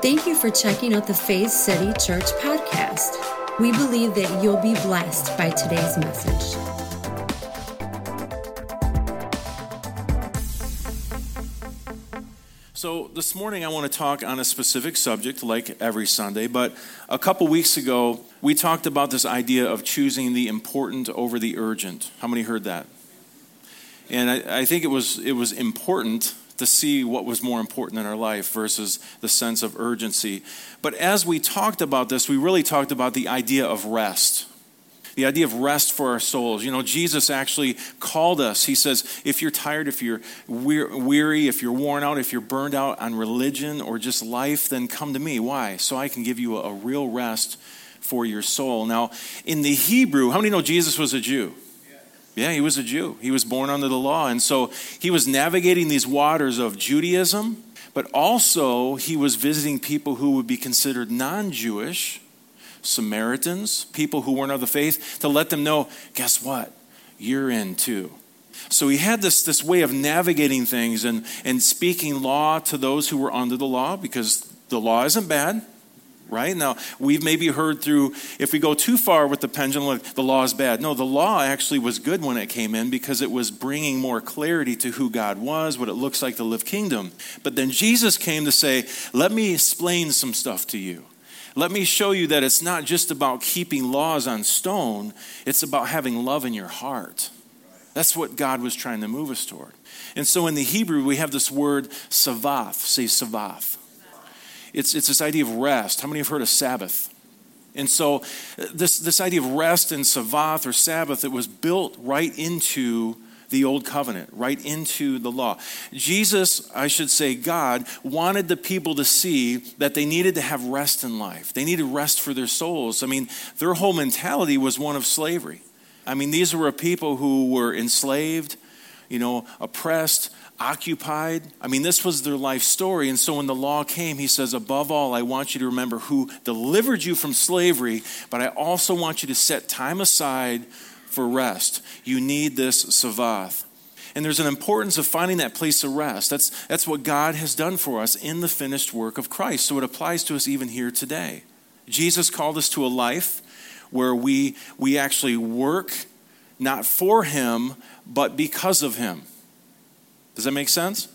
Thank you for checking out the Faith City Church podcast. We believe that you'll be blessed by today's message. So, this morning I want to talk on a specific subject, like every Sunday. But a couple weeks ago, we talked about this idea of choosing the important over the urgent. How many heard that? And I, I think it was, it was important to see what was more important in our life versus the sense of urgency. But as we talked about this, we really talked about the idea of rest. The idea of rest for our souls. You know, Jesus actually called us. He says, if you're tired, if you're weary, if you're worn out, if you're burned out on religion or just life, then come to me. Why? So I can give you a, real rest for your soul. Now, in the Hebrew, how many know Jesus was a Jew? Yeah, he was a Jew. He was born under the law. And so he was navigating these waters of Judaism, but also he was visiting people who would be considered non Jewish, Samaritans, people who weren't of the faith, to let them know guess what? You're in too. So he had this, this way of navigating things and, and speaking law to those who were under the law because the law isn't bad right? Now, we've maybe heard through, if we go too far with the pendulum, the law is bad. No, the law actually was good when it came in because it was bringing more clarity to who God was, what it looks like to live kingdom. But then Jesus came to say, let me explain some stuff to you. Let me show you that it's not just about keeping laws on stone, it's about having love in your heart. That's what God was trying to move us toward. And so in the Hebrew, we have this word savath. Say savath it's, it's this idea of rest. How many have heard of Sabbath? And so, uh, this, this idea of rest and Sabbath or Sabbath, it was built right into the old covenant, right into the law. Jesus, I should say, God, wanted the people to see that they needed to have rest in life. They needed rest for their souls. I mean, their whole mentality was one of slavery. I mean, these were a people who were enslaved, you know, oppressed, occupied. I mean, this was their life story. And so when the law came, he says, Above all, I want you to remember who delivered you from slavery, but I also want you to set time aside for rest. You need this Savath. And there's an importance of finding that place of rest. That's, that's what God has done for us in the finished work of Christ. So it applies to us even here today. Jesus called us to a life where we, we actually work not for Him, but because of Him. Does that make sense?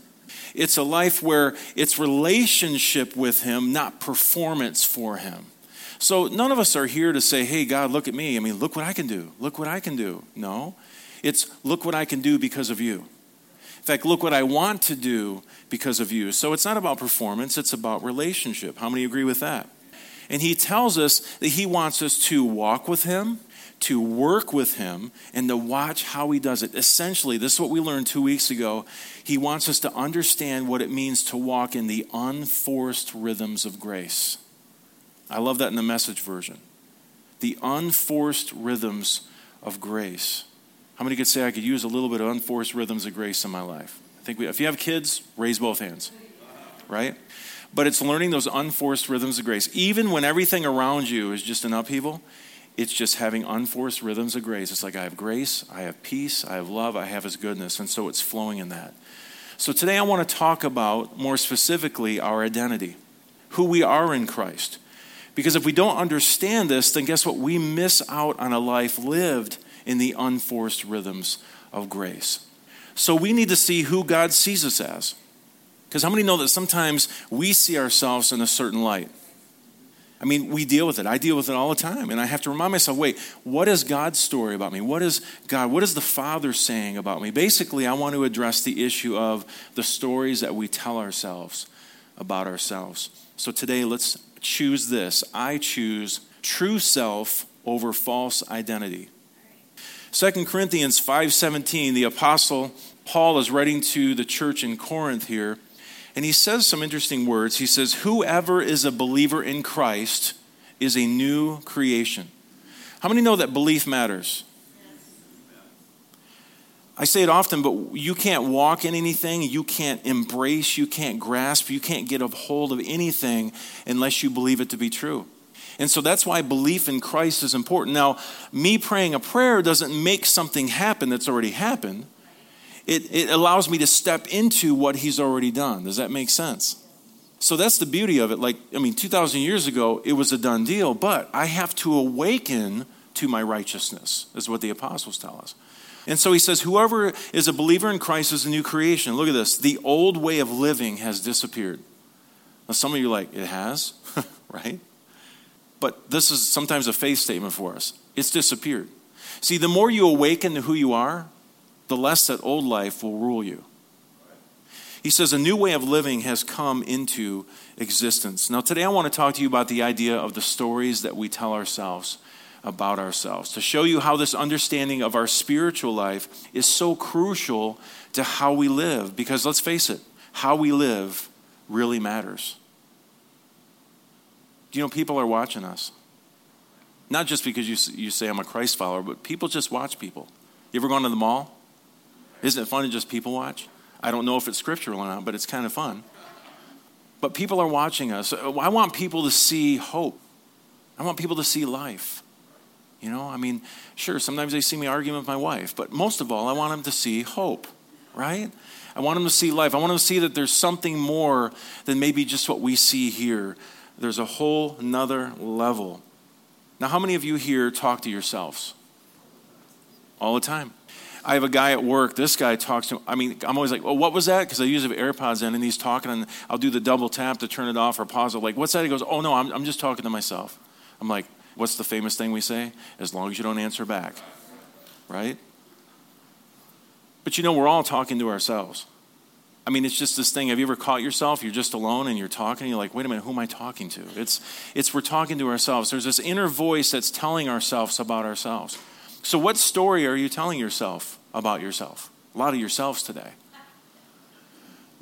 It's a life where it's relationship with Him, not performance for Him. So none of us are here to say, hey, God, look at me. I mean, look what I can do. Look what I can do. No. It's look what I can do because of you. In fact, look what I want to do because of you. So it's not about performance, it's about relationship. How many agree with that? And he tells us that he wants us to walk with him, to work with him and to watch how he does it. Essentially, this is what we learned two weeks ago. He wants us to understand what it means to walk in the unforced rhythms of grace. I love that in the message version. The unforced rhythms of grace. How many could say I could use a little bit of unforced rhythms of grace in my life? I think we, if you have kids, raise both hands, right? But it's learning those unforced rhythms of grace. Even when everything around you is just an upheaval, it's just having unforced rhythms of grace. It's like I have grace, I have peace, I have love, I have His goodness. And so it's flowing in that. So today I want to talk about more specifically our identity, who we are in Christ. Because if we don't understand this, then guess what? We miss out on a life lived in the unforced rhythms of grace. So we need to see who God sees us as. Because how many know that sometimes we see ourselves in a certain light? I mean, we deal with it. I deal with it all the time. And I have to remind myself wait, what is God's story about me? What is God, what is the Father saying about me? Basically, I want to address the issue of the stories that we tell ourselves about ourselves. So today, let's choose this. I choose true self over false identity. 2 Corinthians 5:17 the apostle Paul is writing to the church in Corinth here and he says some interesting words. He says, Whoever is a believer in Christ is a new creation. How many know that belief matters? I say it often, but you can't walk in anything, you can't embrace, you can't grasp, you can't get a hold of anything unless you believe it to be true. And so that's why belief in Christ is important. Now, me praying a prayer doesn't make something happen that's already happened it, it allows me to step into what he's already done. Does that make sense? So that's the beauty of it. Like, I mean, 2,000 years ago, it was a done deal, but I have to awaken to my righteousness, is what the apostles tell us. And so he says, Whoever is a believer in Christ is a new creation. Look at this. The old way of living has disappeared. Now, some of you like, It has, right? But this is sometimes a faith statement for us. It's disappeared. See, the more you awaken to who you are, the less that old life will rule you. He says a new way of living has come into existence. Now, today I want to talk to you about the idea of the stories that we tell ourselves about ourselves, to show you how this understanding of our spiritual life is so crucial to how we live. Because let's face it, how we live really matters. Do you know people are watching us? Not just because you, you say I'm a Christ follower, but people just watch people. You ever gone to the mall? Isn't it fun to just people watch? I don't know if it's scriptural or not, but it's kind of fun. But people are watching us. I want people to see hope. I want people to see life. You know, I mean, sure, sometimes they see me arguing with my wife, but most of all, I want them to see hope, right? I want them to see life. I want them to see that there's something more than maybe just what we see here. There's a whole another level. Now, how many of you here talk to yourselves? All the time. I have a guy at work. This guy talks to. I mean, I'm always like, "Well, what was that?" Because I use the AirPods in, and he's talking, and I'll do the double tap to turn it off or pause it. Like, what's that? He goes, "Oh no, I'm, I'm just talking to myself." I'm like, "What's the famous thing we say? As long as you don't answer back, right?" But you know, we're all talking to ourselves. I mean, it's just this thing. Have you ever caught yourself? You're just alone and you're talking. And you're like, wait a minute, who am I talking to? It's, it's we're talking to ourselves. There's this inner voice that's telling ourselves about ourselves. So, what story are you telling yourself about yourself? A lot of yourselves today.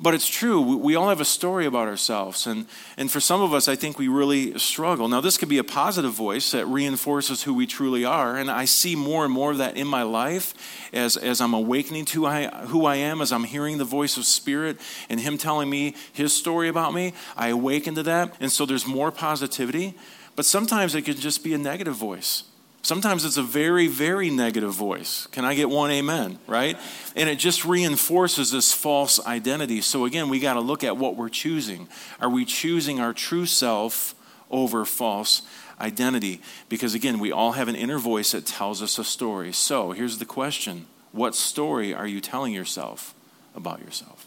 But it's true, we all have a story about ourselves. And, and for some of us, I think we really struggle. Now, this could be a positive voice that reinforces who we truly are. And I see more and more of that in my life as, as I'm awakening to who I am, as I'm hearing the voice of Spirit and Him telling me His story about me. I awaken to that. And so there's more positivity. But sometimes it can just be a negative voice. Sometimes it's a very, very negative voice. Can I get one amen? Right? And it just reinforces this false identity. So again, we got to look at what we're choosing. Are we choosing our true self over false identity? Because again, we all have an inner voice that tells us a story. So here's the question What story are you telling yourself about yourself?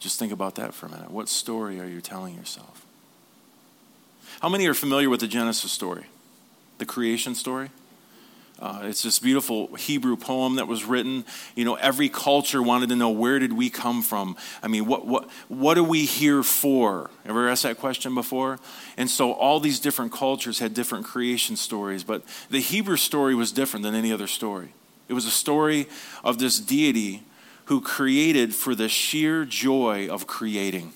Just think about that for a minute. What story are you telling yourself? How many are familiar with the Genesis story? The creation story. Uh, it's this beautiful Hebrew poem that was written. You know, every culture wanted to know where did we come from. I mean, what what what are we here for? Ever asked that question before? And so all these different cultures had different creation stories, but the Hebrew story was different than any other story. It was a story of this deity who created for the sheer joy of creating,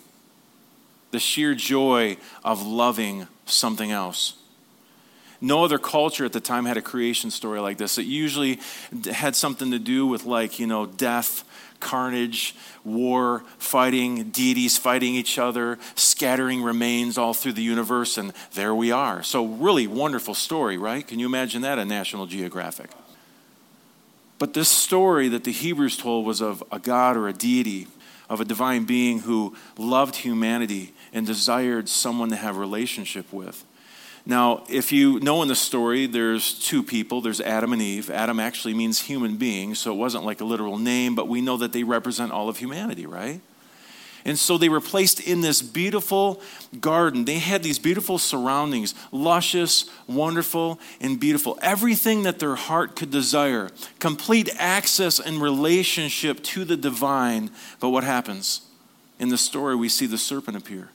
the sheer joy of loving something else. No other culture at the time had a creation story like this. It usually had something to do with, like, you know, death, carnage, war, fighting, deities fighting each other, scattering remains all through the universe, and there we are. So, really wonderful story, right? Can you imagine that on National Geographic? But this story that the Hebrews told was of a God or a deity, of a divine being who loved humanity and desired someone to have relationship with. Now, if you know in the story, there's two people. There's Adam and Eve. Adam actually means human being, so it wasn't like a literal name, but we know that they represent all of humanity, right? And so they were placed in this beautiful garden. They had these beautiful surroundings, luscious, wonderful, and beautiful. Everything that their heart could desire, complete access and relationship to the divine. But what happens? In the story, we see the serpent appear.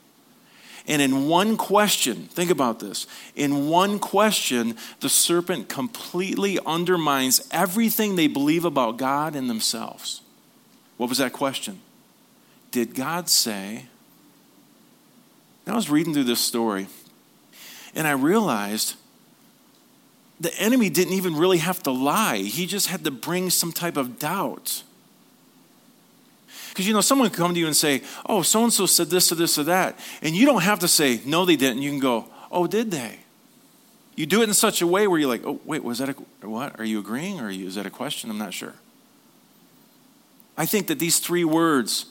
And in one question, think about this. In one question, the serpent completely undermines everything they believe about God and themselves. What was that question? Did God say? I was reading through this story and I realized the enemy didn't even really have to lie, he just had to bring some type of doubt. Because you know, someone can come to you and say, Oh, so and so said this or this or that. And you don't have to say, No, they didn't. You can go, Oh, did they? You do it in such a way where you're like, Oh, wait, was that a what? Are you agreeing or is that a question? I'm not sure. I think that these three words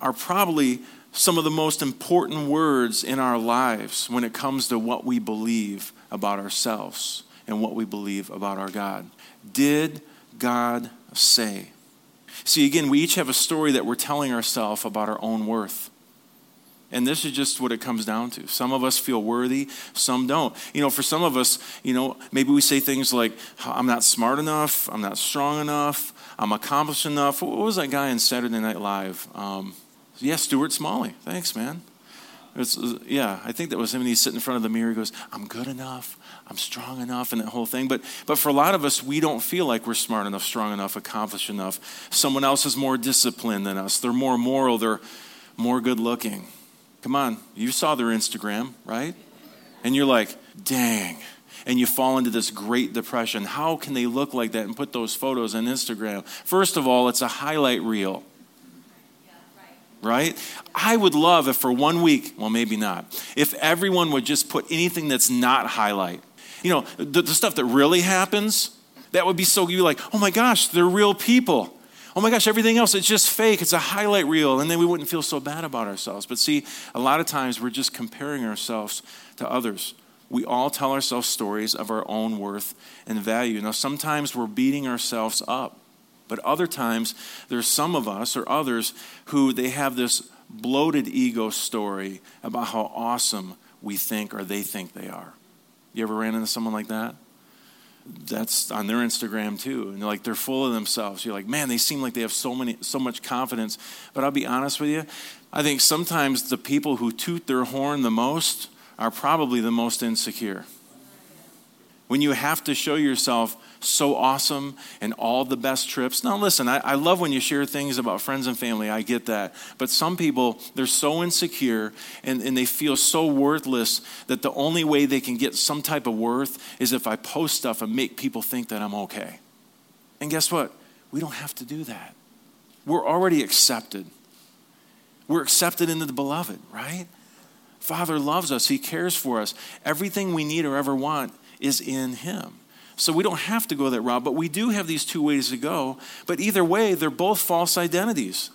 are probably some of the most important words in our lives when it comes to what we believe about ourselves and what we believe about our God. Did God say? See, again, we each have a story that we're telling ourselves about our own worth. And this is just what it comes down to. Some of us feel worthy, some don't. You know, for some of us, you know, maybe we say things like, I'm not smart enough, I'm not strong enough, I'm accomplished enough. What was that guy in Saturday Night Live? Um, yeah, Stuart Smalley. Thanks, man. It's, uh, yeah, I think that was him. And he's sitting in front of the mirror. He goes, I'm good enough. I'm strong enough, and that whole thing. But, but for a lot of us, we don't feel like we're smart enough, strong enough, accomplished enough. Someone else is more disciplined than us. They're more moral. They're more good looking. Come on, you saw their Instagram, right? And you're like, dang. And you fall into this great depression. How can they look like that and put those photos on Instagram? First of all, it's a highlight reel right? I would love if for one week, well, maybe not, if everyone would just put anything that's not highlight. You know, the, the stuff that really happens, that would be so, you're like, oh my gosh, they're real people oh my gosh, everything else, it's just fake. It's a highlight reel. And then we wouldn't feel so bad about ourselves. But see, a lot of times we're just comparing ourselves to others. We all tell ourselves stories of our own worth and value. Now, sometimes we're beating ourselves up. But other times, there's some of us or others who they have this bloated ego story about how awesome we think or they think they are. You ever ran into someone like that? that's on their Instagram too. And they're like they're full of themselves. You're like, man, they seem like they have so many so much confidence. But I'll be honest with you, I think sometimes the people who toot their horn the most are probably the most insecure when you have to show yourself so awesome and all the best trips. Now, listen, I, I, love when you share things about friends and family. I get that. But some people, they're so insecure and, and they feel so worthless that the only way they can get some type of worth is if I post stuff and make people think that I'm okay. And guess what? We don't have to do that. We're already accepted. We're accepted into the beloved, right? Father loves us, He cares for us. Everything we need or ever want is in Him. So we don't have to go that route, but we do have these two ways to go. But either way, they're both false identities.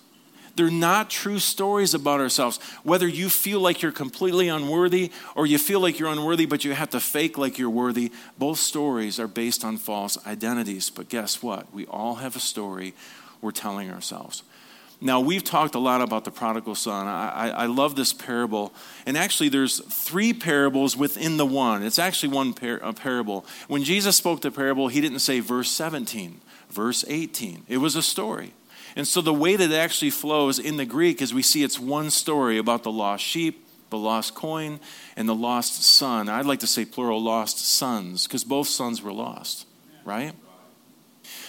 They're not true stories about ourselves. Whether you feel like you're completely unworthy or you feel like you're unworthy, but you have to fake like you're worthy, both stories are based on false identities. But guess what? We all have a story we're telling ourselves. Now, we've talked a lot about the prodigal son. I, I, love this parable. And actually, there's three parables within the one. It's actually one par- parable. When Jesus spoke the parable, he didn't say verse 17, verse 18. It was a story. And so, the way that it actually flows in the Greek is we see it's one story about the lost sheep, the lost coin, and the lost son. I'd like to say plural lost sons, because both sons were lost, right?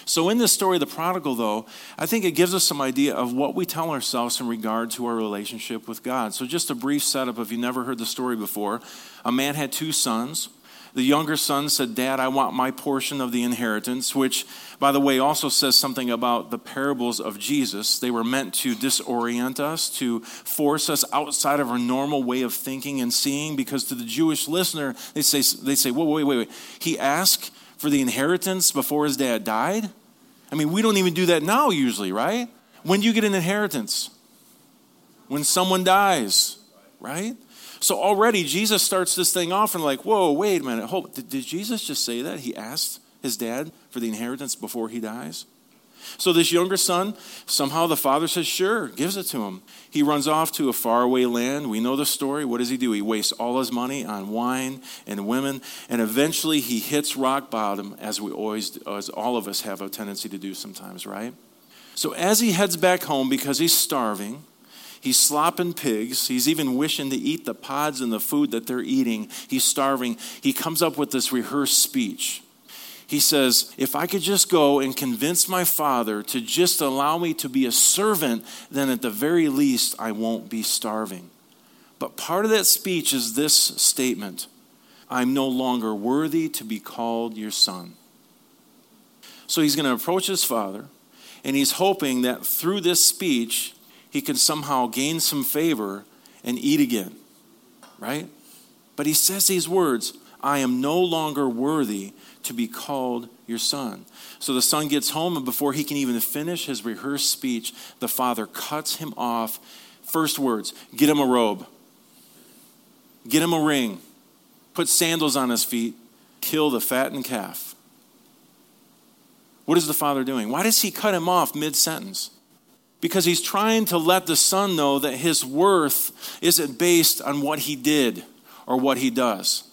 So, in this story, the prodigal, though, I think it gives us some idea of what we tell ourselves in regard to our relationship with God. So, just a brief setup if you never heard the story before. A man had two sons. The younger son said, Dad, I want my portion of the inheritance, which, by the way, also says something about the parables of Jesus. They were meant to disorient us, to force us outside of our normal way of thinking and seeing, because to the Jewish listener, they say, they say whoa, wait, wait, wait. He asked for the inheritance before his dad died? I mean, we don't even do that now, usually, right? When do you get an inheritance? When someone dies, right? So already Jesus starts this thing off and like, whoa, wait a minute. Hold, did, did Jesus just say that? He asked his dad for the inheritance before he dies? So, this younger son, somehow the father says, Sure, gives it to him. He runs off to a faraway land. We know the story. What does he do? He wastes all his money on wine and women, and eventually he hits rock bottom, as we always, as all of us have a tendency to do sometimes, right? So, as he heads back home because he's starving, He's slopping pigs. He's even wishing to eat the pods and the food that they're eating. He's starving. He comes up with this rehearsed speech he says, If I could just go and convince my father to just allow me to be a servant, then at the very least I won't be starving. But part of that speech is this statement I'm no longer worthy to be called your son. So he's going to approach his father, and he's hoping that through this speech, he can somehow gain some favor and eat again, right? But he says these words I am no longer worthy to be called your son. So the son gets home, and before he can even finish his rehearsed speech, the father cuts him off First words get him a robe, get him a ring, put sandals on his feet, kill the fattened calf. What is the father doing? Why does he cut him off mid sentence? Because he's trying to let the son know that his worth isn't based on what he did or what he does.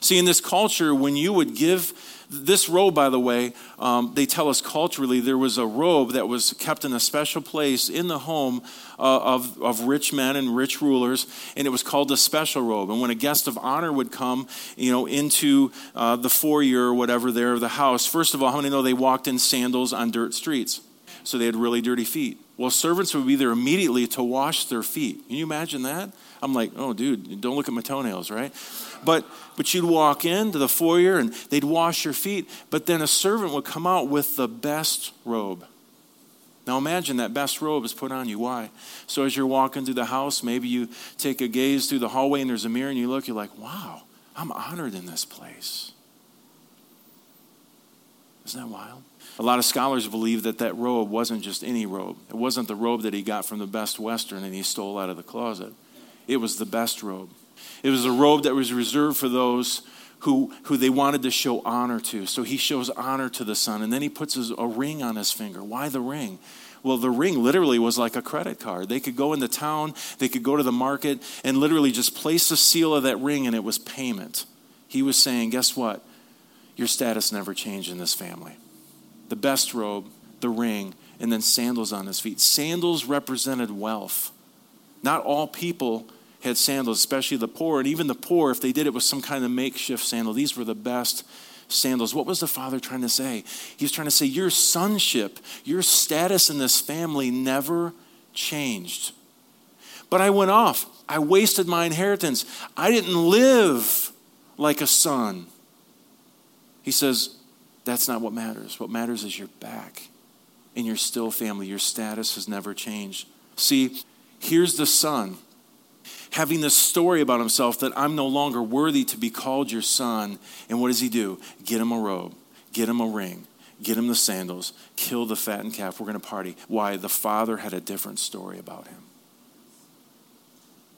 See, in this culture, when you would give this robe, by the way, um, they tell us culturally there was a robe that was kept in a special place in the home uh, of, of rich men and rich rulers, and it was called a special robe. And when a guest of honor would come, you know, into uh, the foyer or whatever there of the house, first of all, how many know they walked in sandals on dirt streets? So they had really dirty feet. Well, servants would be there immediately to wash their feet. Can you imagine that? I'm like, oh, dude, don't look at my toenails, right? But, but you'd walk into the foyer and they'd wash your feet, but then a servant would come out with the best robe. Now imagine that best robe is put on you. Why? So as you're walking through the house, maybe you take a gaze through the hallway and there's a mirror and you look, you're like, wow, I'm honored in this place. Isn't that wild? A lot of scholars believe that that robe wasn't just any robe. It wasn't the robe that he got from the Best Western and he stole out of the closet. It was the best robe. It was a robe that was reserved for those who, who they wanted to show honor to. So he shows honor to the son. And then he puts his, a ring on his finger. Why the ring? Well, the ring literally was like a credit card. They could go into town, they could go to the market, and literally just place the seal of that ring, and it was payment. He was saying, Guess what? Your status never changed in this family. The best robe, the ring, and then sandals on his feet. Sandals represented wealth. Not all people had sandals, especially the poor. And even the poor, if they did it with some kind of makeshift sandal, these were the best sandals. What was the father trying to say? He was trying to say, Your sonship, your status in this family never changed. But I went off. I wasted my inheritance. I didn't live like a son. He says, That's not what matters. What matters is you're back and you're still family. Your status has never changed. See, here's the son having this story about himself that I'm no longer worthy to be called your son. And what does he do? Get him a robe, get him a ring, get him the sandals, kill the fattened calf. We're going to party. Why? The father had a different story about him.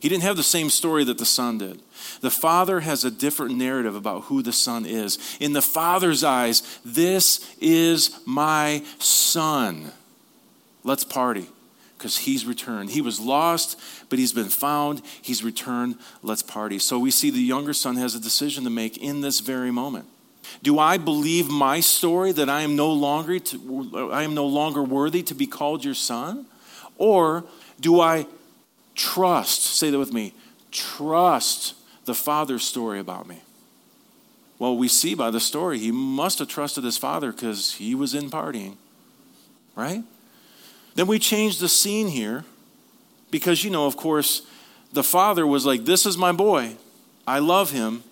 He didn't have the same story that the son did. The father has a different narrative about who the son is. In the father's eyes, this is my son. Let's party because he's returned. He was lost, but he's been found. He's returned. Let's party. So we see the younger son has a decision to make in this very moment. Do I believe my story that I am no longer to, I am no longer worthy to be called your son? Or do I trust, say that with me, trust the father's story about me? Well, we see by the story he must have trusted his father because he was in partying, right? Then we change the scene here because, you know, of course, the father was like, This is my boy. I love him.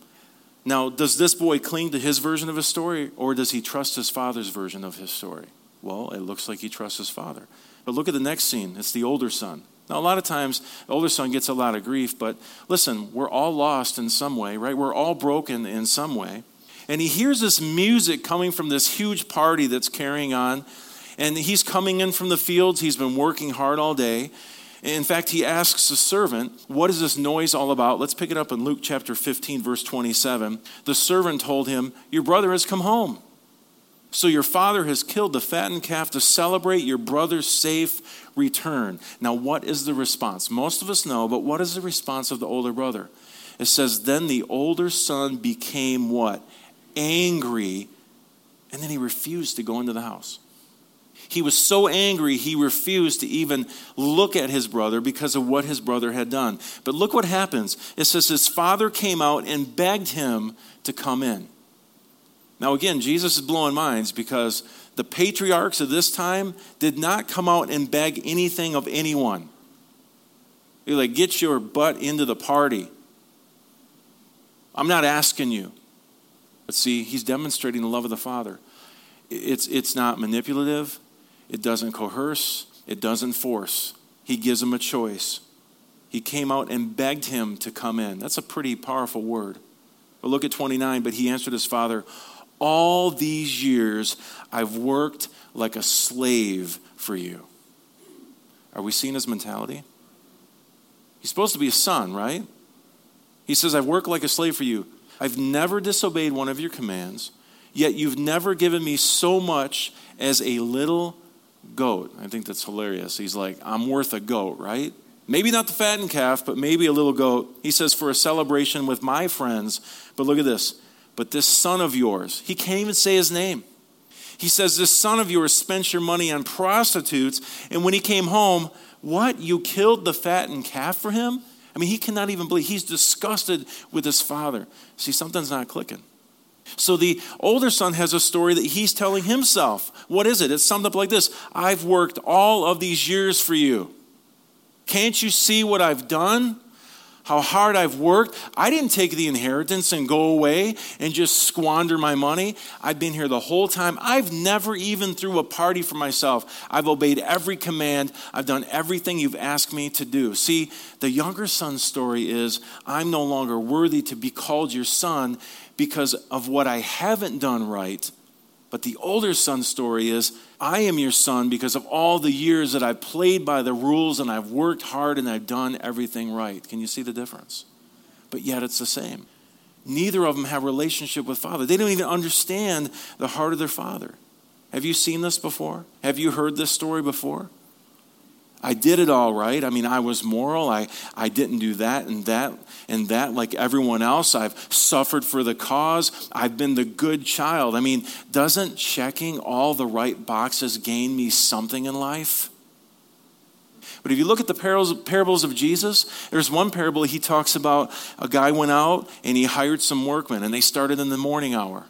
Now, does this boy cling to his version of his story or does he trust his father's version of his story? Well, it looks like he trusts his father. But look at the next scene. It's the older son. Now, a lot of times, the older son gets a lot of grief, but listen, we're all lost in some way, right? We're all broken in some way. And he hears this music coming from this huge party that's carrying on and he's coming in from the fields. He's been working hard all day. In fact, he asks the servant, What is this noise all about? Let's pick it up in Luke chapter 15, verse 27. The servant told him, Your brother has come home. So your father has killed the fattened calf to celebrate your brother's safe return. Now, what is the response? Most of us know, but what is the response of the older brother? It says, Then the older son became what? Angry, and then he refused to go into the house. He was so angry, he refused to even look at his brother because of what his brother had done. But look what happens. It says his father came out and begged him to come in. Now, again, Jesus is blowing minds because the patriarchs of this time did not come out and beg anything of anyone. They're like, get your butt into the party. I'm not asking you. But see, he's demonstrating the love of the Father. It's, it's not manipulative, it doesn't coerce, it doesn't force. He gives him a choice. He came out and begged him to come in. That's a pretty powerful word. But look at 29. But he answered his father, All these years I've worked like a slave for you. Are we seeing his mentality? He's supposed to be a son, right? He says, I've worked like a slave for you. I've never disobeyed one of your commands, yet you've never given me so much as a little goat. I think that's hilarious. He's like, I'm worth a goat, right? Maybe not the fattened calf, but maybe a little goat. He says, for a celebration with my friends. But look at this. But this son of yours, he can't even say his name. He says, This son of yours spent your money on prostitutes, and when he came home, what? You killed the fattened calf for him? I mean, he cannot even believe. He's disgusted with his father. See, something's not clicking. So the older son has a story that he's telling himself. What is it? It's summed up like this I've worked all of these years for you. Can't you see what I've done? How hard I've worked. I didn't take the inheritance and go away and just squander my money. I've been here the whole time. I've never even threw a party for myself. I've obeyed every command. I've done everything you've asked me to do. See, the younger son's story is I'm no longer worthy to be called your son because of what I haven't done right. But the older son's story is I am your son because of all the years that I've played by the rules and I've worked hard and I've done everything right. Can you see the difference? But yet it's the same. Neither of them have relationship with father. They don't even understand the heart of their father. Have you seen this before? Have you heard this story before? I did it all right. I mean, I was moral. I, I didn't do that and that and that like everyone else. I've suffered for the cause. I've been the good child. I mean, doesn't checking all the right boxes gain me something in life? But if you look at the parables, parables of Jesus, there's one parable he talks about a guy went out and he hired some workmen and they started in the morning hour.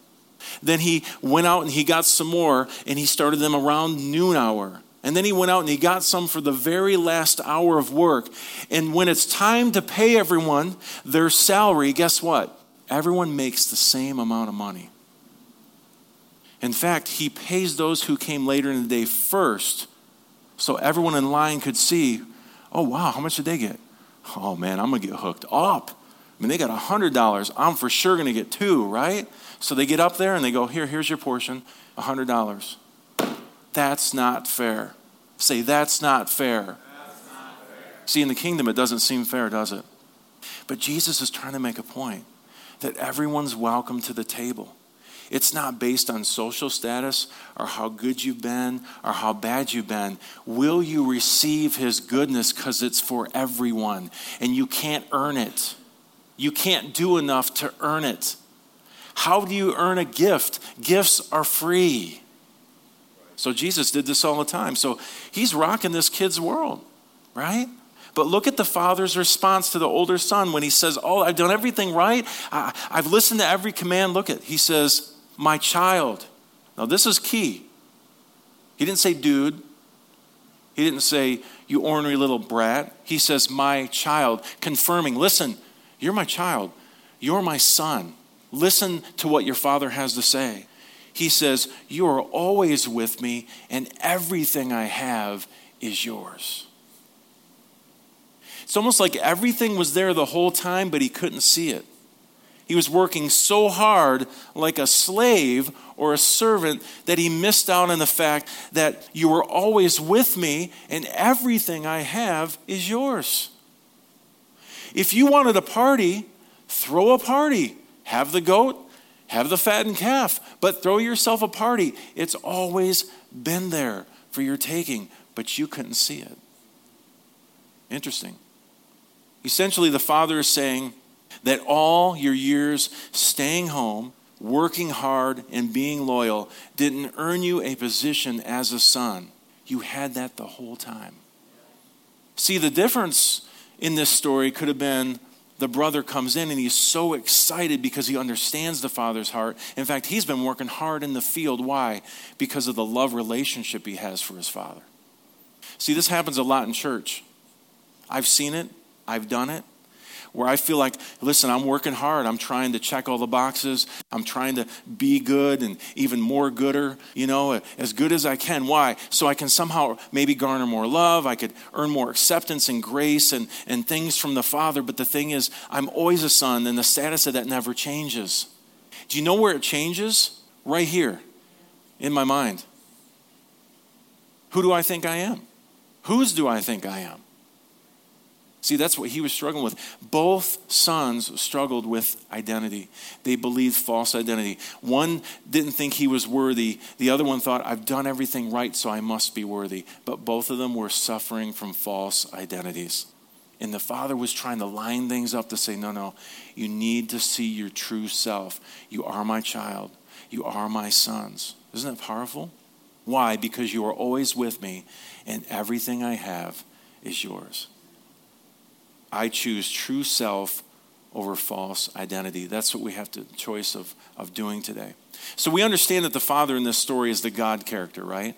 Then he went out and he got some more and he started them around noon hour. And then he went out and he got some for the very last hour of work. And when it's time to pay everyone their salary, guess what? Everyone makes the same amount of money. In fact, he pays those who came later in the day first so everyone in line could see, oh, wow, how much did they get? Oh, man, I'm going to get hooked up. I mean, they got $100. I'm for sure going to get two, right? So they get up there and they go, here, here's your portion, $100. That's not fair. Say, that's not fair. That's not fair. See, in the kingdom, it doesn't seem fair, does it? But Jesus is trying to make a point that everyone's welcome to the table. It's not based on social status or how good you've been or how bad you've been. Will you receive his goodness because it's for everyone and you can't earn it? You can't do enough to earn it. How do you earn a gift? Gifts are free. So Jesus did this all the time. So he's rocking this kid's world, right? But look at the father's response to the older son when he says, Oh, I've done everything right. I, have listened to every command. Look at, he says, My child. Now, this is key. He didn't say, dude. He didn't say, you ornery little brat. He says, My child, confirming, listen, you're my child. You're my son. Listen to what your father has to say he says, You are always with me, and everything I have is yours. It's almost like everything was there the whole time, but he couldn't see it. He was working so hard, like a slave or a servant, that he missed out on the fact that you are always with me, and everything I have is yours. If you wanted a party, throw a party. Have the goat, have the fattened calf, but throw yourself a party. It's always been there for your taking, but you couldn't see it. Interesting. Essentially, the father is saying that all your years staying home, working hard, and being loyal didn't earn you a position as a son. You had that the whole time. See, the difference in this story could have been the brother comes in and he's so excited because he understands the father's heart. In fact, he's been working hard in the field. Why? Because of the love relationship he has for his father. See, this happens a lot in church. I've seen it, I've done it where I feel like, listen, I'm working hard. I'm trying to check all the boxes. I'm trying to be good and even more gooder, you know, as good as I can. Why? So I can somehow maybe garner more love. I could earn more acceptance and grace and, and things from the Father. But the thing is, I'm always a son, and the status of that never changes. Do you know where it changes? Right here in my mind. Who do I think I am? Whose do I think I am? See, that's what he was struggling with. Both sons struggled with identity. They believed false identity. One didn't think he was worthy, the other one thought, I've done everything right, so I must be worthy. But both of them were suffering from false identities. And the father was trying to line things up to say, no, no, you need to see your true self. You are my child, you are my sons. Isn't that powerful? Why? Because you are always with me, and everything I have is yours. I choose true self over false identity. That's what we have the choice of, of doing today. So we understand that the Father in this story is the God character, right?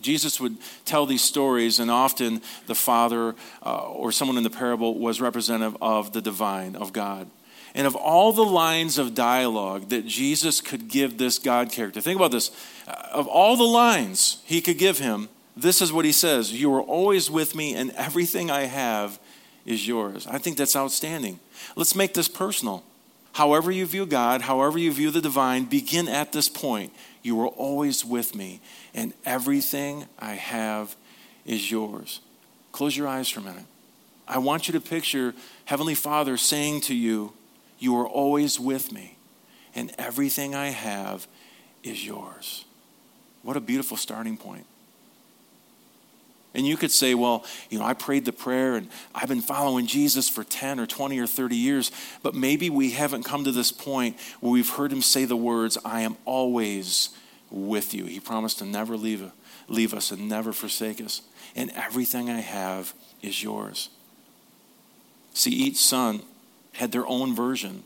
Jesus would tell these stories, and often the Father uh, or someone in the parable was representative of the divine, of God. And of all the lines of dialogue that Jesus could give this God character, think about this. Uh, of all the lines he could give him, this is what he says You are always with me, and everything I have is yours. I think that's outstanding. Let's make this personal. However, you view God, however, you view the divine, begin at this point. You are always with me, and everything I have is yours. Close your eyes for a minute. I want you to picture Heavenly Father saying to you, You are always with me, and everything I have is yours. What a beautiful starting point. And you could say, well, you know, I prayed the prayer and I've been following Jesus for 10 or 20 or 30 years, but maybe we haven't come to this point where we've heard him say the words, I am always with you. He promised to never leave, leave us and never forsake us. And everything I have is yours. See, each son had their own version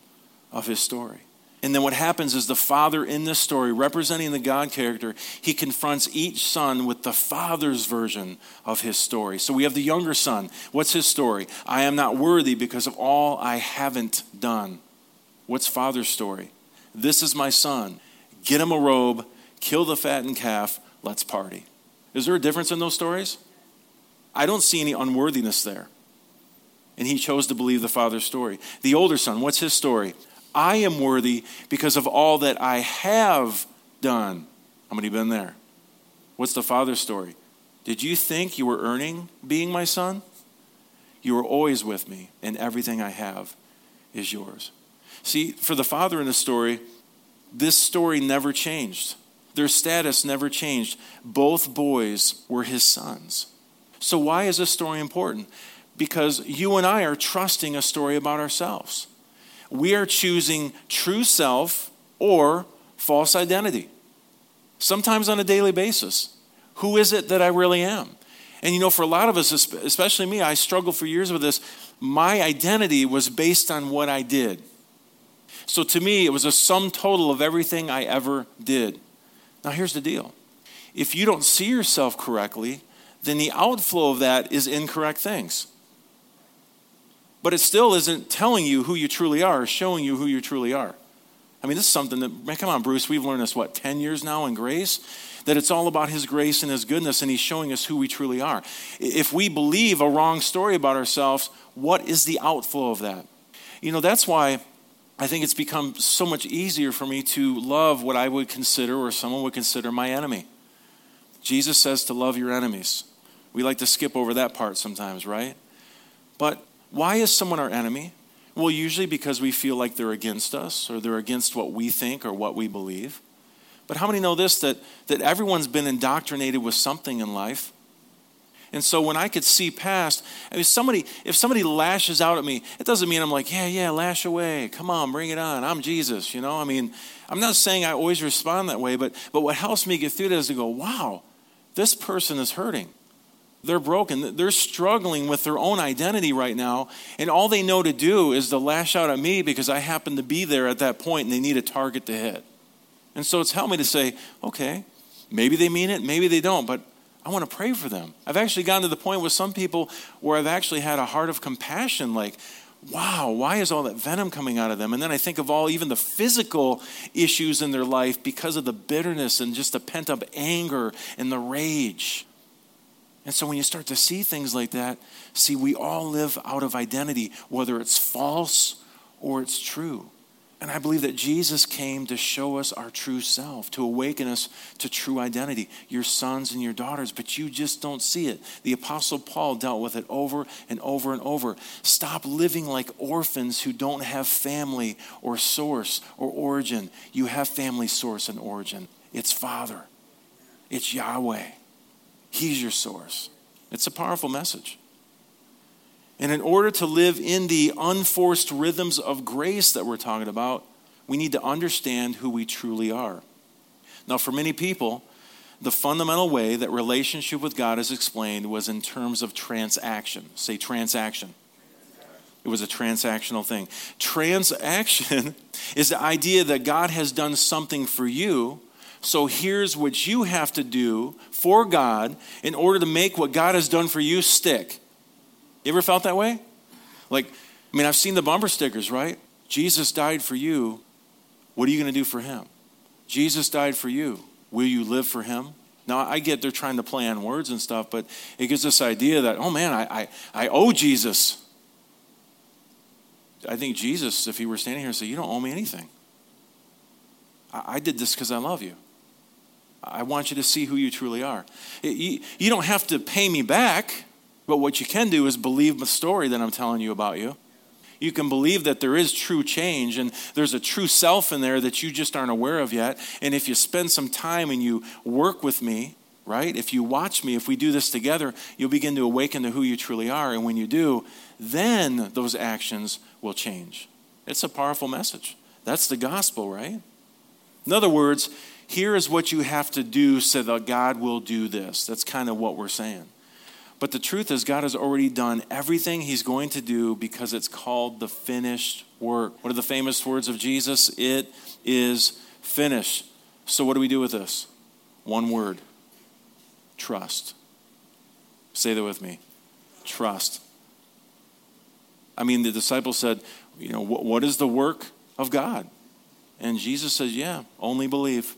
of his story. And then what happens is the father in this story, representing the God character, he confronts each son with the father's version of his story. So we have the younger son. What's his story? I am not worthy because of all I haven't done. What's father's story? This is my son. Get him a robe, kill the fattened calf, let's party. Is there a difference in those stories? I don't see any unworthiness there. And he chose to believe the father's story. The older son, what's his story? I am worthy because of all that I have done. How many been there? What's the father's story? Did you think you were earning being my son? You are always with me, and everything I have is yours. See, for the father in the story, this story never changed. Their status never changed. Both boys were his sons. So, why is this story important? Because you and I are trusting a story about ourselves we are choosing true self or false identity. Sometimes on a daily basis. Who is it that I really am? And you know, for a lot of us, especially me, I struggled for years with this. My identity was based on what I did. So to me, it was a sum total of everything I ever did. Now, here's the deal if you don't see yourself correctly, then the outflow of that is incorrect things but it still isn't telling you who you truly are, showing you who you truly are. I mean, this is something that, man, come on, Bruce, we've learned this, what, 10 years now in grace? That it's all about His grace and His goodness, and He's showing us who we truly are. If we believe a wrong story about ourselves, what is the outflow of that? You know, that's why I think it's become so much easier for me to love what I would consider or someone would consider my enemy. Jesus says to love your enemies. We like to skip over that part sometimes, right? But why is someone our enemy? Well, usually because we feel like they're against us or they're against what we think or what we believe. But how many know this that, that everyone's been indoctrinated with something in life? And so when I could see past, I mean, somebody, if somebody lashes out at me, it doesn't mean I'm like, yeah, yeah, lash away. Come on, bring it on. I'm Jesus, you know? I mean, I'm not saying I always respond that way, but, but what helps me get through that is to go, wow, this person is hurting. They're broken. They're struggling with their own identity right now. And all they know to do is to lash out at me because I happen to be there at that point and they need a target to hit. And so it's helped me to say, okay, maybe they mean it, maybe they don't, but I want to pray for them. I've actually gotten to the point with some people where I've actually had a heart of compassion like, wow, why is all that venom coming out of them? And then I think of all even the physical issues in their life because of the bitterness and just the pent up anger and the rage. And so when you start to see things like that, see, we all live out of identity, whether it's false or it's true. And I believe that Jesus came to show us our true self, to awaken us to true identity, your sons and your daughters, but you just don't see it. The Apostle Paul dealt with it over and over and over. Stop living like orphans who don't have family or source or origin. You have family, source, and origin. It's Father, it's Yahweh. He's your source. It's a powerful message. And in order to live in the unforced rhythms of grace that we're talking about, we need to understand who we truly are. Now, for many people, the fundamental way that relationship with God is explained was in terms of transaction. Say transaction. It was a transactional thing. Transaction is the idea that God has done something for you, so here's what you have to do for God in order to make what God has done for you stick. You ever felt that way? Like, I mean, I've seen the bumper stickers, right? Jesus died for you. What are you going to do for him? Jesus died for you. Will you live for him? Now, I get they're trying to play on words and stuff, but it gives this idea that, oh man, I, I, I owe Jesus. I think Jesus, if he were standing here and say, You don't owe me anything. I, I did this because I love you. I want you to see who you truly are. You, don't have to pay me back. But what you can do is believe the story that I'm telling you about you. You can believe that there is true change and there's a true self in there that you just aren't aware of yet. And if you spend some time and you work with me, right? If you watch me, if we do this together, you'll begin to awaken to who you truly are. And when you do, then those actions will change. It's a powerful message. That's the gospel, right? In other words, here is what you have to do so that God will do this. That's kind of what we're saying. But the truth is, God has already done everything He's going to do because it's called the finished work. What are the famous words of Jesus? It is finished. So, what do we do with this? One word trust. Say that with me trust. I mean, the disciples said, You know, what, is the work of God? And Jesus says, Yeah, only believe.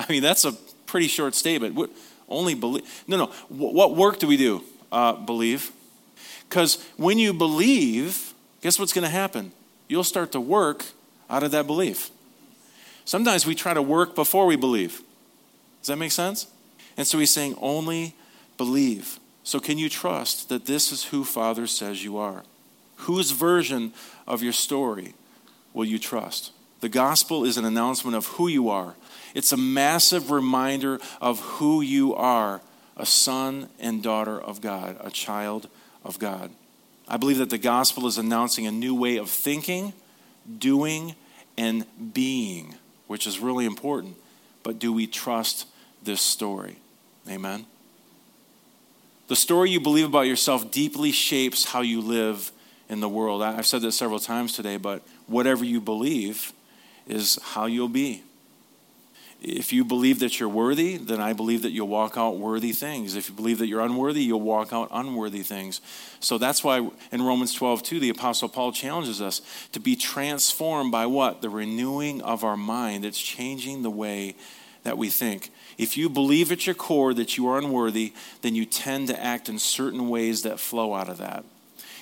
I mean, that's a pretty short statement. What, only believe. No, no. What work do we do? Uh, believe. Because when you believe, guess what's going to happen? You'll start to work out of that belief. Sometimes we try to work before we believe. Does that make sense? And so he's saying, only believe. So can you trust that this is who Father says you are? Whose version of your story will you trust? The gospel is an announcement of who you are, it's a massive reminder of who you are a son and daughter of God, a child of God. I believe that the gospel is announcing a new way of thinking, doing, and being, which is really important. But do we trust this story? Amen. The story you believe about yourself deeply shapes how you live in the world. I've said this several times today, but whatever you believe is how you'll be. If you believe that you're worthy, then I believe that you'll walk out worthy things. If you believe that you're unworthy, you'll walk out unworthy things. So that's why in Romans 12, 2, the Apostle Paul challenges us to be transformed by what? The renewing of our mind. It's changing the way that we think. If you believe at your core that you are unworthy, then you tend to act in certain ways that flow out of that.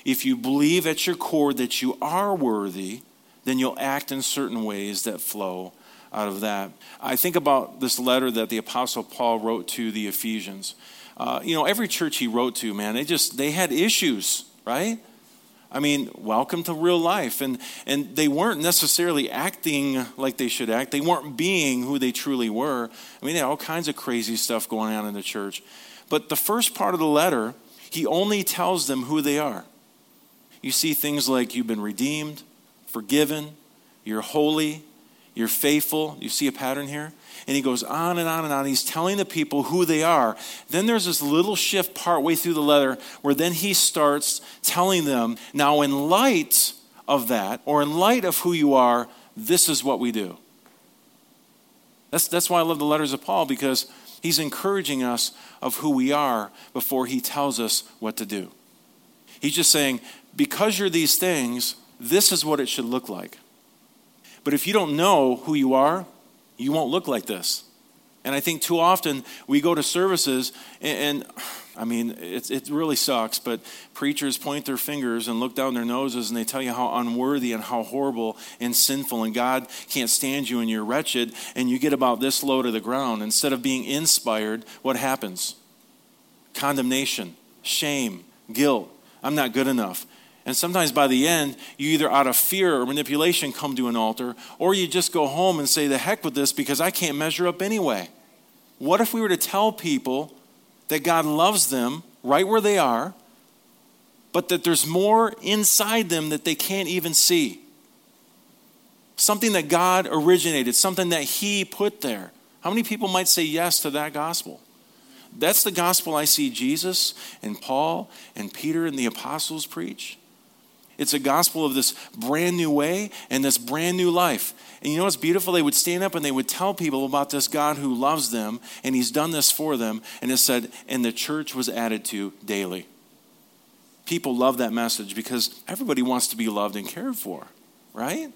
If you believe at your core that you are worthy, then you'll act in certain ways that flow out of that. I think about this letter that the Apostle Paul wrote to the Ephesians. Uh, you know, every church he wrote to, man, they just they had issues, right? I mean, welcome to real life. And, and they weren't necessarily acting like they should act. They weren't being who they truly were. I mean, they had all kinds of crazy stuff going on in the church. But the first part of the letter, he only tells them who they are. You see things like you've been redeemed, forgiven, you're holy, you're faithful. You see a pattern here? And he goes on and on and on. He's telling the people who they are. Then there's this little shift partway through the letter where then he starts telling them, now, in light of that, or in light of who you are, this is what we do. That's, that's why I love the letters of Paul because he's encouraging us of who we are before he tells us what to do. He's just saying, because you're these things, this is what it should look like. But if you don't know who you are, you won't look like this. And I think too often we go to services and, and I mean, it, it really sucks, but preachers point their fingers and look down their noses and they tell you how unworthy and how horrible and sinful and God can't stand you and you're wretched and you get about this low to the ground. Instead of being inspired, what happens? Condemnation, shame, guilt. I'm not good enough. And sometimes by the end, you either out of fear or manipulation come to an altar, or you just go home and say, the heck with this because I can't measure up anyway. What if we were to tell people that God loves them right where they are, but that there's more inside them that they can't even see. Something that God originated, something that He put there. How many people might say yes to that gospel? That's the gospel I see Jesus and Paul and Peter and the apostles preach. It's a gospel of this brand new way and this brand new life. And you know what's beautiful? They would stand up and they would tell people about this God who loves them and he's done this for them. And it said, and the church was added to daily. People love that message because everybody wants to be loved and cared for, right?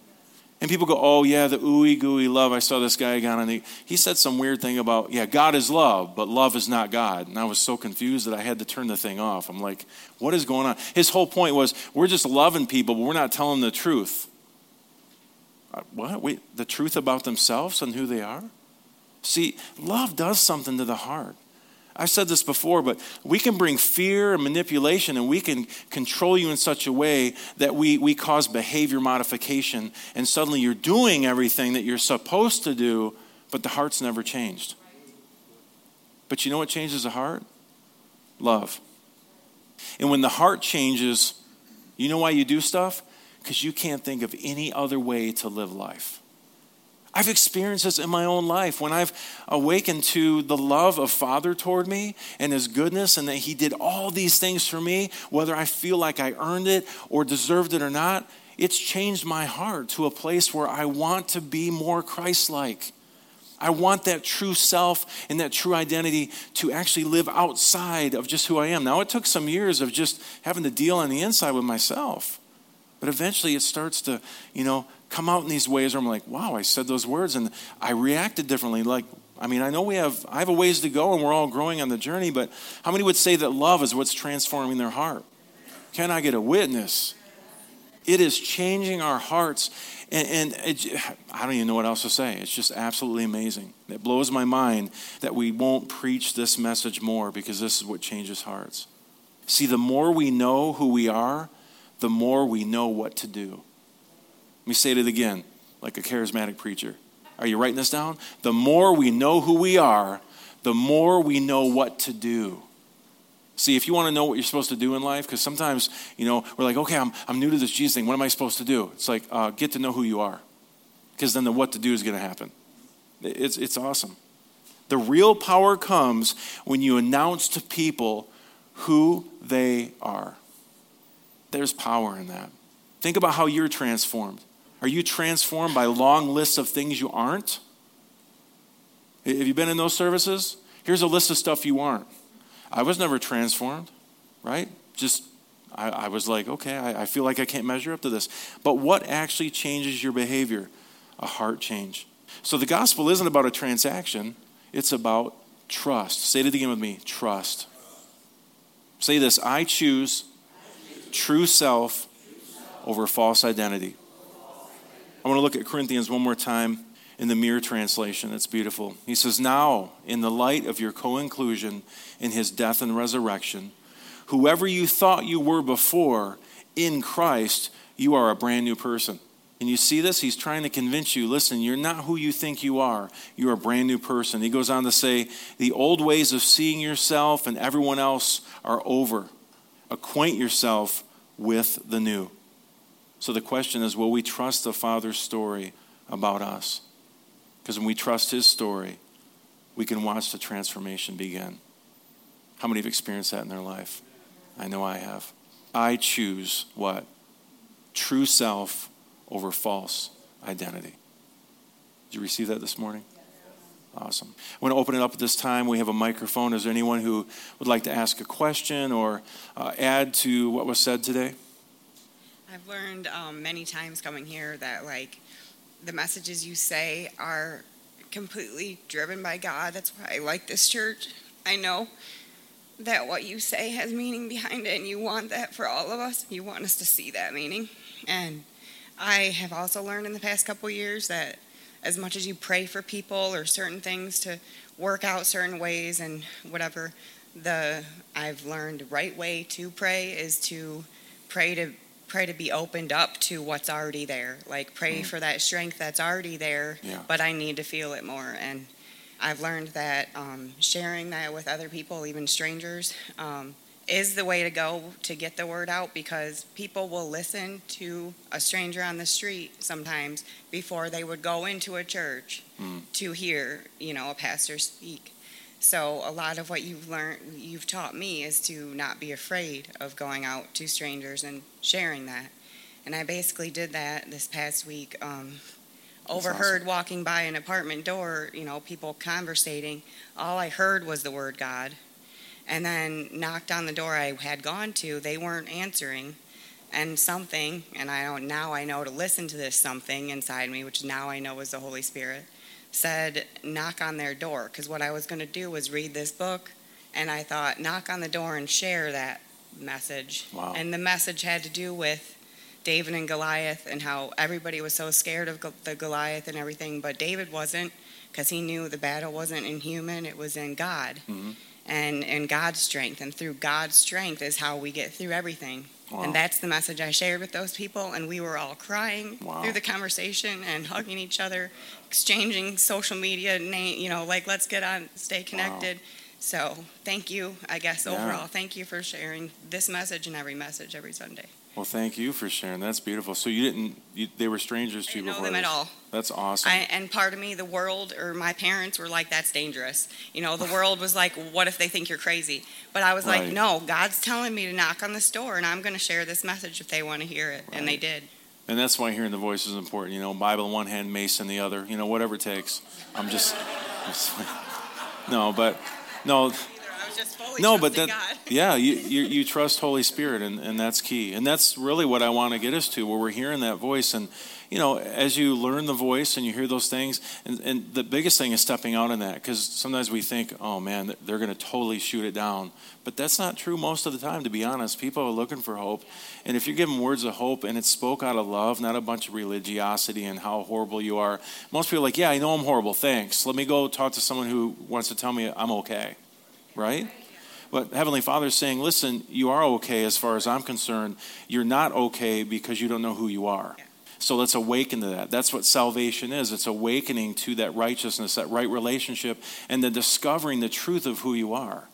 And people go, oh, yeah, the ooey gooey love. I saw this guy again, and he, he said some weird thing about, yeah, God is love, but love is not God. And I was so confused that I had to turn the thing off. I'm like, what is going on? His whole point was, we're just loving people, but we're not telling the truth. Uh, what? Wait, the truth about themselves and who they are? See, love does something to the heart. I've said this before, but we can bring fear and manipulation and we can control you in such a way that we, we cause behavior modification and suddenly you're doing everything that you're supposed to do, but the heart's never changed. But you know what changes the heart? Love. And when the heart changes, you know why you do stuff? Because you can't think of any other way to live life. I've experienced this in my own life when I've awakened to the love of Father toward me and His goodness, and that He did all these things for me, whether I feel like I earned it or deserved it or not. It's changed my heart to a place where I want to be more Christ like. I want that true self and that true identity to actually live outside of just who I am. Now, it took some years of just having to deal on the inside with myself. But eventually it starts to, you know, come out in these ways where I'm like, wow, I said those words and I reacted differently. Like, I mean, I know we have, I have a ways to go and we're all growing on the journey, but how many would say that love is what's transforming their heart? Can I get a witness? It is changing our hearts. And, and it, I don't even know what else to say. It's just absolutely amazing. It blows my mind that we won't preach this message more because this is what changes hearts. See, the more we know who we are, the more we know what to do. Let me say it again, like a charismatic preacher. Are you writing this down? The more we know who we are, the more we know what to do. See, if you want to know what you're supposed to do in life, because sometimes, you know, we're like, okay, I'm, I'm new to this Jesus thing. What am I supposed to do? It's like, uh, get to know who you are. Because then the what to do is going to happen. It's, it's awesome. The real power comes when you announce to people who they are. There's power in that. Think about how you're transformed. Are you transformed by long lists of things you aren't? Have you been in those services? Here's a list of stuff you aren't. I was never transformed, right? Just, I, I was like, okay, I, I feel like I can't measure up to this. But what actually changes your behavior? A heart change. So the gospel isn't about a transaction, it's about trust. Say it again with me trust. Say this I choose true self over false identity. I want to look at Corinthians one more time in the Mirror translation. It's beautiful. He says, Now, in the light of your co inclusion in his death and resurrection, whoever you thought you were before in Christ, you are a brand new person. And you see this? He's trying to convince you listen, you're not who you think you are. You're a brand new person. He goes on to say, The old ways of seeing yourself and everyone else are over acquaint yourself with the new. So the question is will we trust the Father's story about us? Because when we trust His story, we can watch the transformation begin. How many have experienced that in their life? I know I have. I choose what? True self over false identity. Did you receive that this morning? Awesome. I want to open it up at this time. We have a microphone. Is there anyone who would like to ask a question or uh, add to what was said today? I've learned um, many times coming here that, like, the messages you say are completely driven by God. That's why I like this church. I know that what you say has meaning behind it, and you want that for all of us. You want us to see that meaning. And I have also learned in the past couple years that as much as you pray for people or certain things to work out certain ways and whatever, the I've learned right way to pray is to pray to pray to be opened up to what's already there. Like pray mm. for that strength that's already there, yeah. but I need to feel it more. And I've learned that um, sharing that with other people, even strangers, um, is the way to go to get the word out because people will listen to a stranger on the street sometimes before they would go into a church mm. to hear, you know, a pastor speak. So a lot of what you've learned, you've taught me is to not be afraid of going out to strangers and sharing that. And I basically did that this past week. Um, overheard awesome. walking by an apartment door, you know, people conversating. All I heard was the word God. And then knocked on the door I had gone to. They weren't answering. And something, and I don't, now I know to listen to this something inside me, which now I know is the Holy Spirit said, knock on their door. Because what I was going to do was read this book, and I thought, knock on the door and share that message. Wow. And the message had to do with David and Goliath and how everybody was so scared of the Goliath and everything, but David wasn't because he knew the battle wasn't in human, it was in God. Mm-hmm. And, and God's strength. And through God's strength is how we get through everything. Wow. And that's the message I shared with those people. And we were all crying wow. through the conversation and hugging each other, exchanging social media, name, you know, like let's get on, stay connected. Wow. So thank you, I guess, yeah. overall. Thank you for sharing this message and every message every Sunday. Well, thank you for sharing. That's beautiful. So you didn't, you, they were strangers to you before? know them this. at all. That's awesome. I, and part of me, the world or my parents were like, that's dangerous. You know, the world was like, what if they think you're crazy? But I was right. like, no, God's telling me to knock on this door and I'm going to share this message if they want to hear it. Right. And they did. And that's why hearing the voice is important. You know, Bible in one hand, mace in the other. You know, whatever it takes. I'm just, just no, but no, no, but that, yeah, you, you, you trust Holy Spirit, and, and that's key. And that's really what I want to get us to, where we're hearing that voice. And, you know, as you learn the voice and you hear those things, and, and the biggest thing is stepping out in that, because sometimes we think, oh man, they're going to totally shoot it down. But that's not true most of the time, to be honest. People are looking for hope. And if you're giving words of hope and it's spoke out of love, not a bunch of religiosity and how horrible you are, most people are like, yeah, I know I'm horrible, thanks. Let me go talk to someone who wants to tell me I'm okay, right? But Heavenly Father is saying, listen, you are okay as far as I'm concerned. You're not okay because you don't know who you are. So let's awaken to that. That's what salvation is. It's awakening to that righteousness, that right relationship, and then discovering the truth of who you are.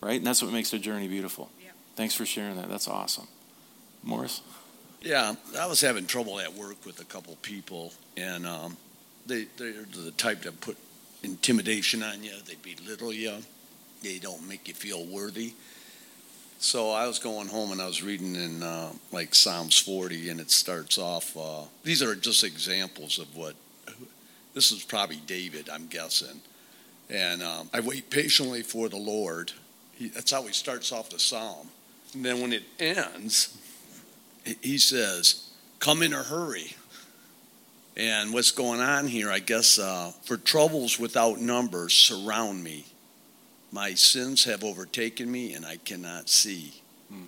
Right? And that's what makes the journey beautiful. Thanks for sharing that. That's awesome. Morris? Yeah, I was having trouble at work with a couple people, and um, they, they're the type that put intimidation on you, they belittle you they don't make you feel worthy. So I was going home and I was reading in uh, like Psalms 40, and it starts off. Uh, these are just examples of what this is probably David, I'm guessing. And um, I wait patiently for the Lord. He, that's how he starts off the psalm. And then when it ends, he says, "Come in a hurry." And what's going on here, I guess, uh, for troubles without number surround me. My sins have overtaken me, and I cannot see. Hmm.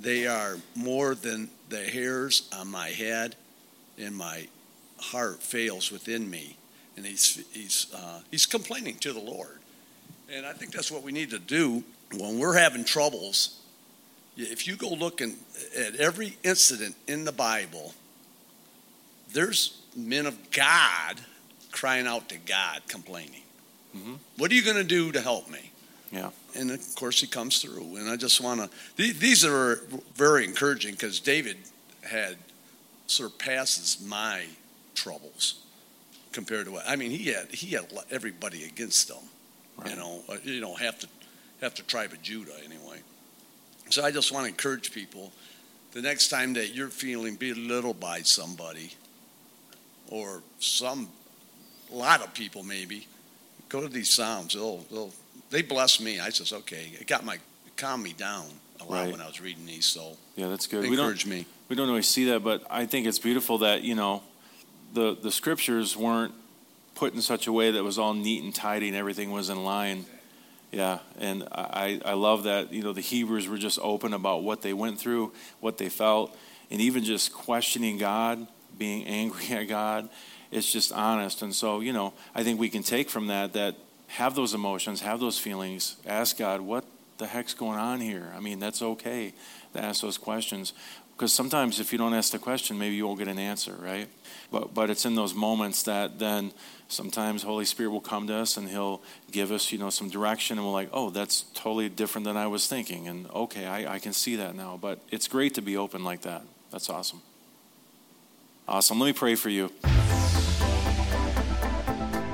They are more than the hairs on my head, and my heart fails within me. And he's, he's, uh, he's complaining to the Lord. And I think that's what we need to do when we're having troubles. If you go looking at every incident in the Bible, there's men of God crying out to God, complaining. Mm-hmm. What are you going to do to help me? Yeah. And of course, he comes through. And I just want to, these are very encouraging because David had surpasses my troubles compared to what, I mean, he had, he had everybody against him, right. you know, uh, you know, half the, half the tribe of Judah anyway. So I just want to encourage people the next time that you're feeling belittled by somebody or some, a lot of people maybe, go to these Psalms. They'll, they'll, they bless me. I says, okay, it got my, it calmed me down a lot right. when I was reading these. So yeah, that's good. We don't, me. We don't always see that, but I think it's beautiful that you know, the the scriptures weren't put in such a way that was all neat and tidy and everything was in line. Yeah, and I, I love that, you know, the Hebrews were just open about what they went through, what they felt, and even just questioning God, being angry at God. It's just honest. And so, you know, I think we can take from that that have those emotions, have those feelings, ask God, what the heck's going on here? I mean, that's okay to ask those questions. Because sometimes if you don't ask the question, maybe you won't get an answer, right? But, but it's in those moments that then sometimes Holy Spirit will come to us and He'll give us, you know, some direction, and we're like, oh, that's totally different than I was thinking, and okay, I, I can see that now. But it's great to be open like that. That's awesome. Awesome. Let me pray for you.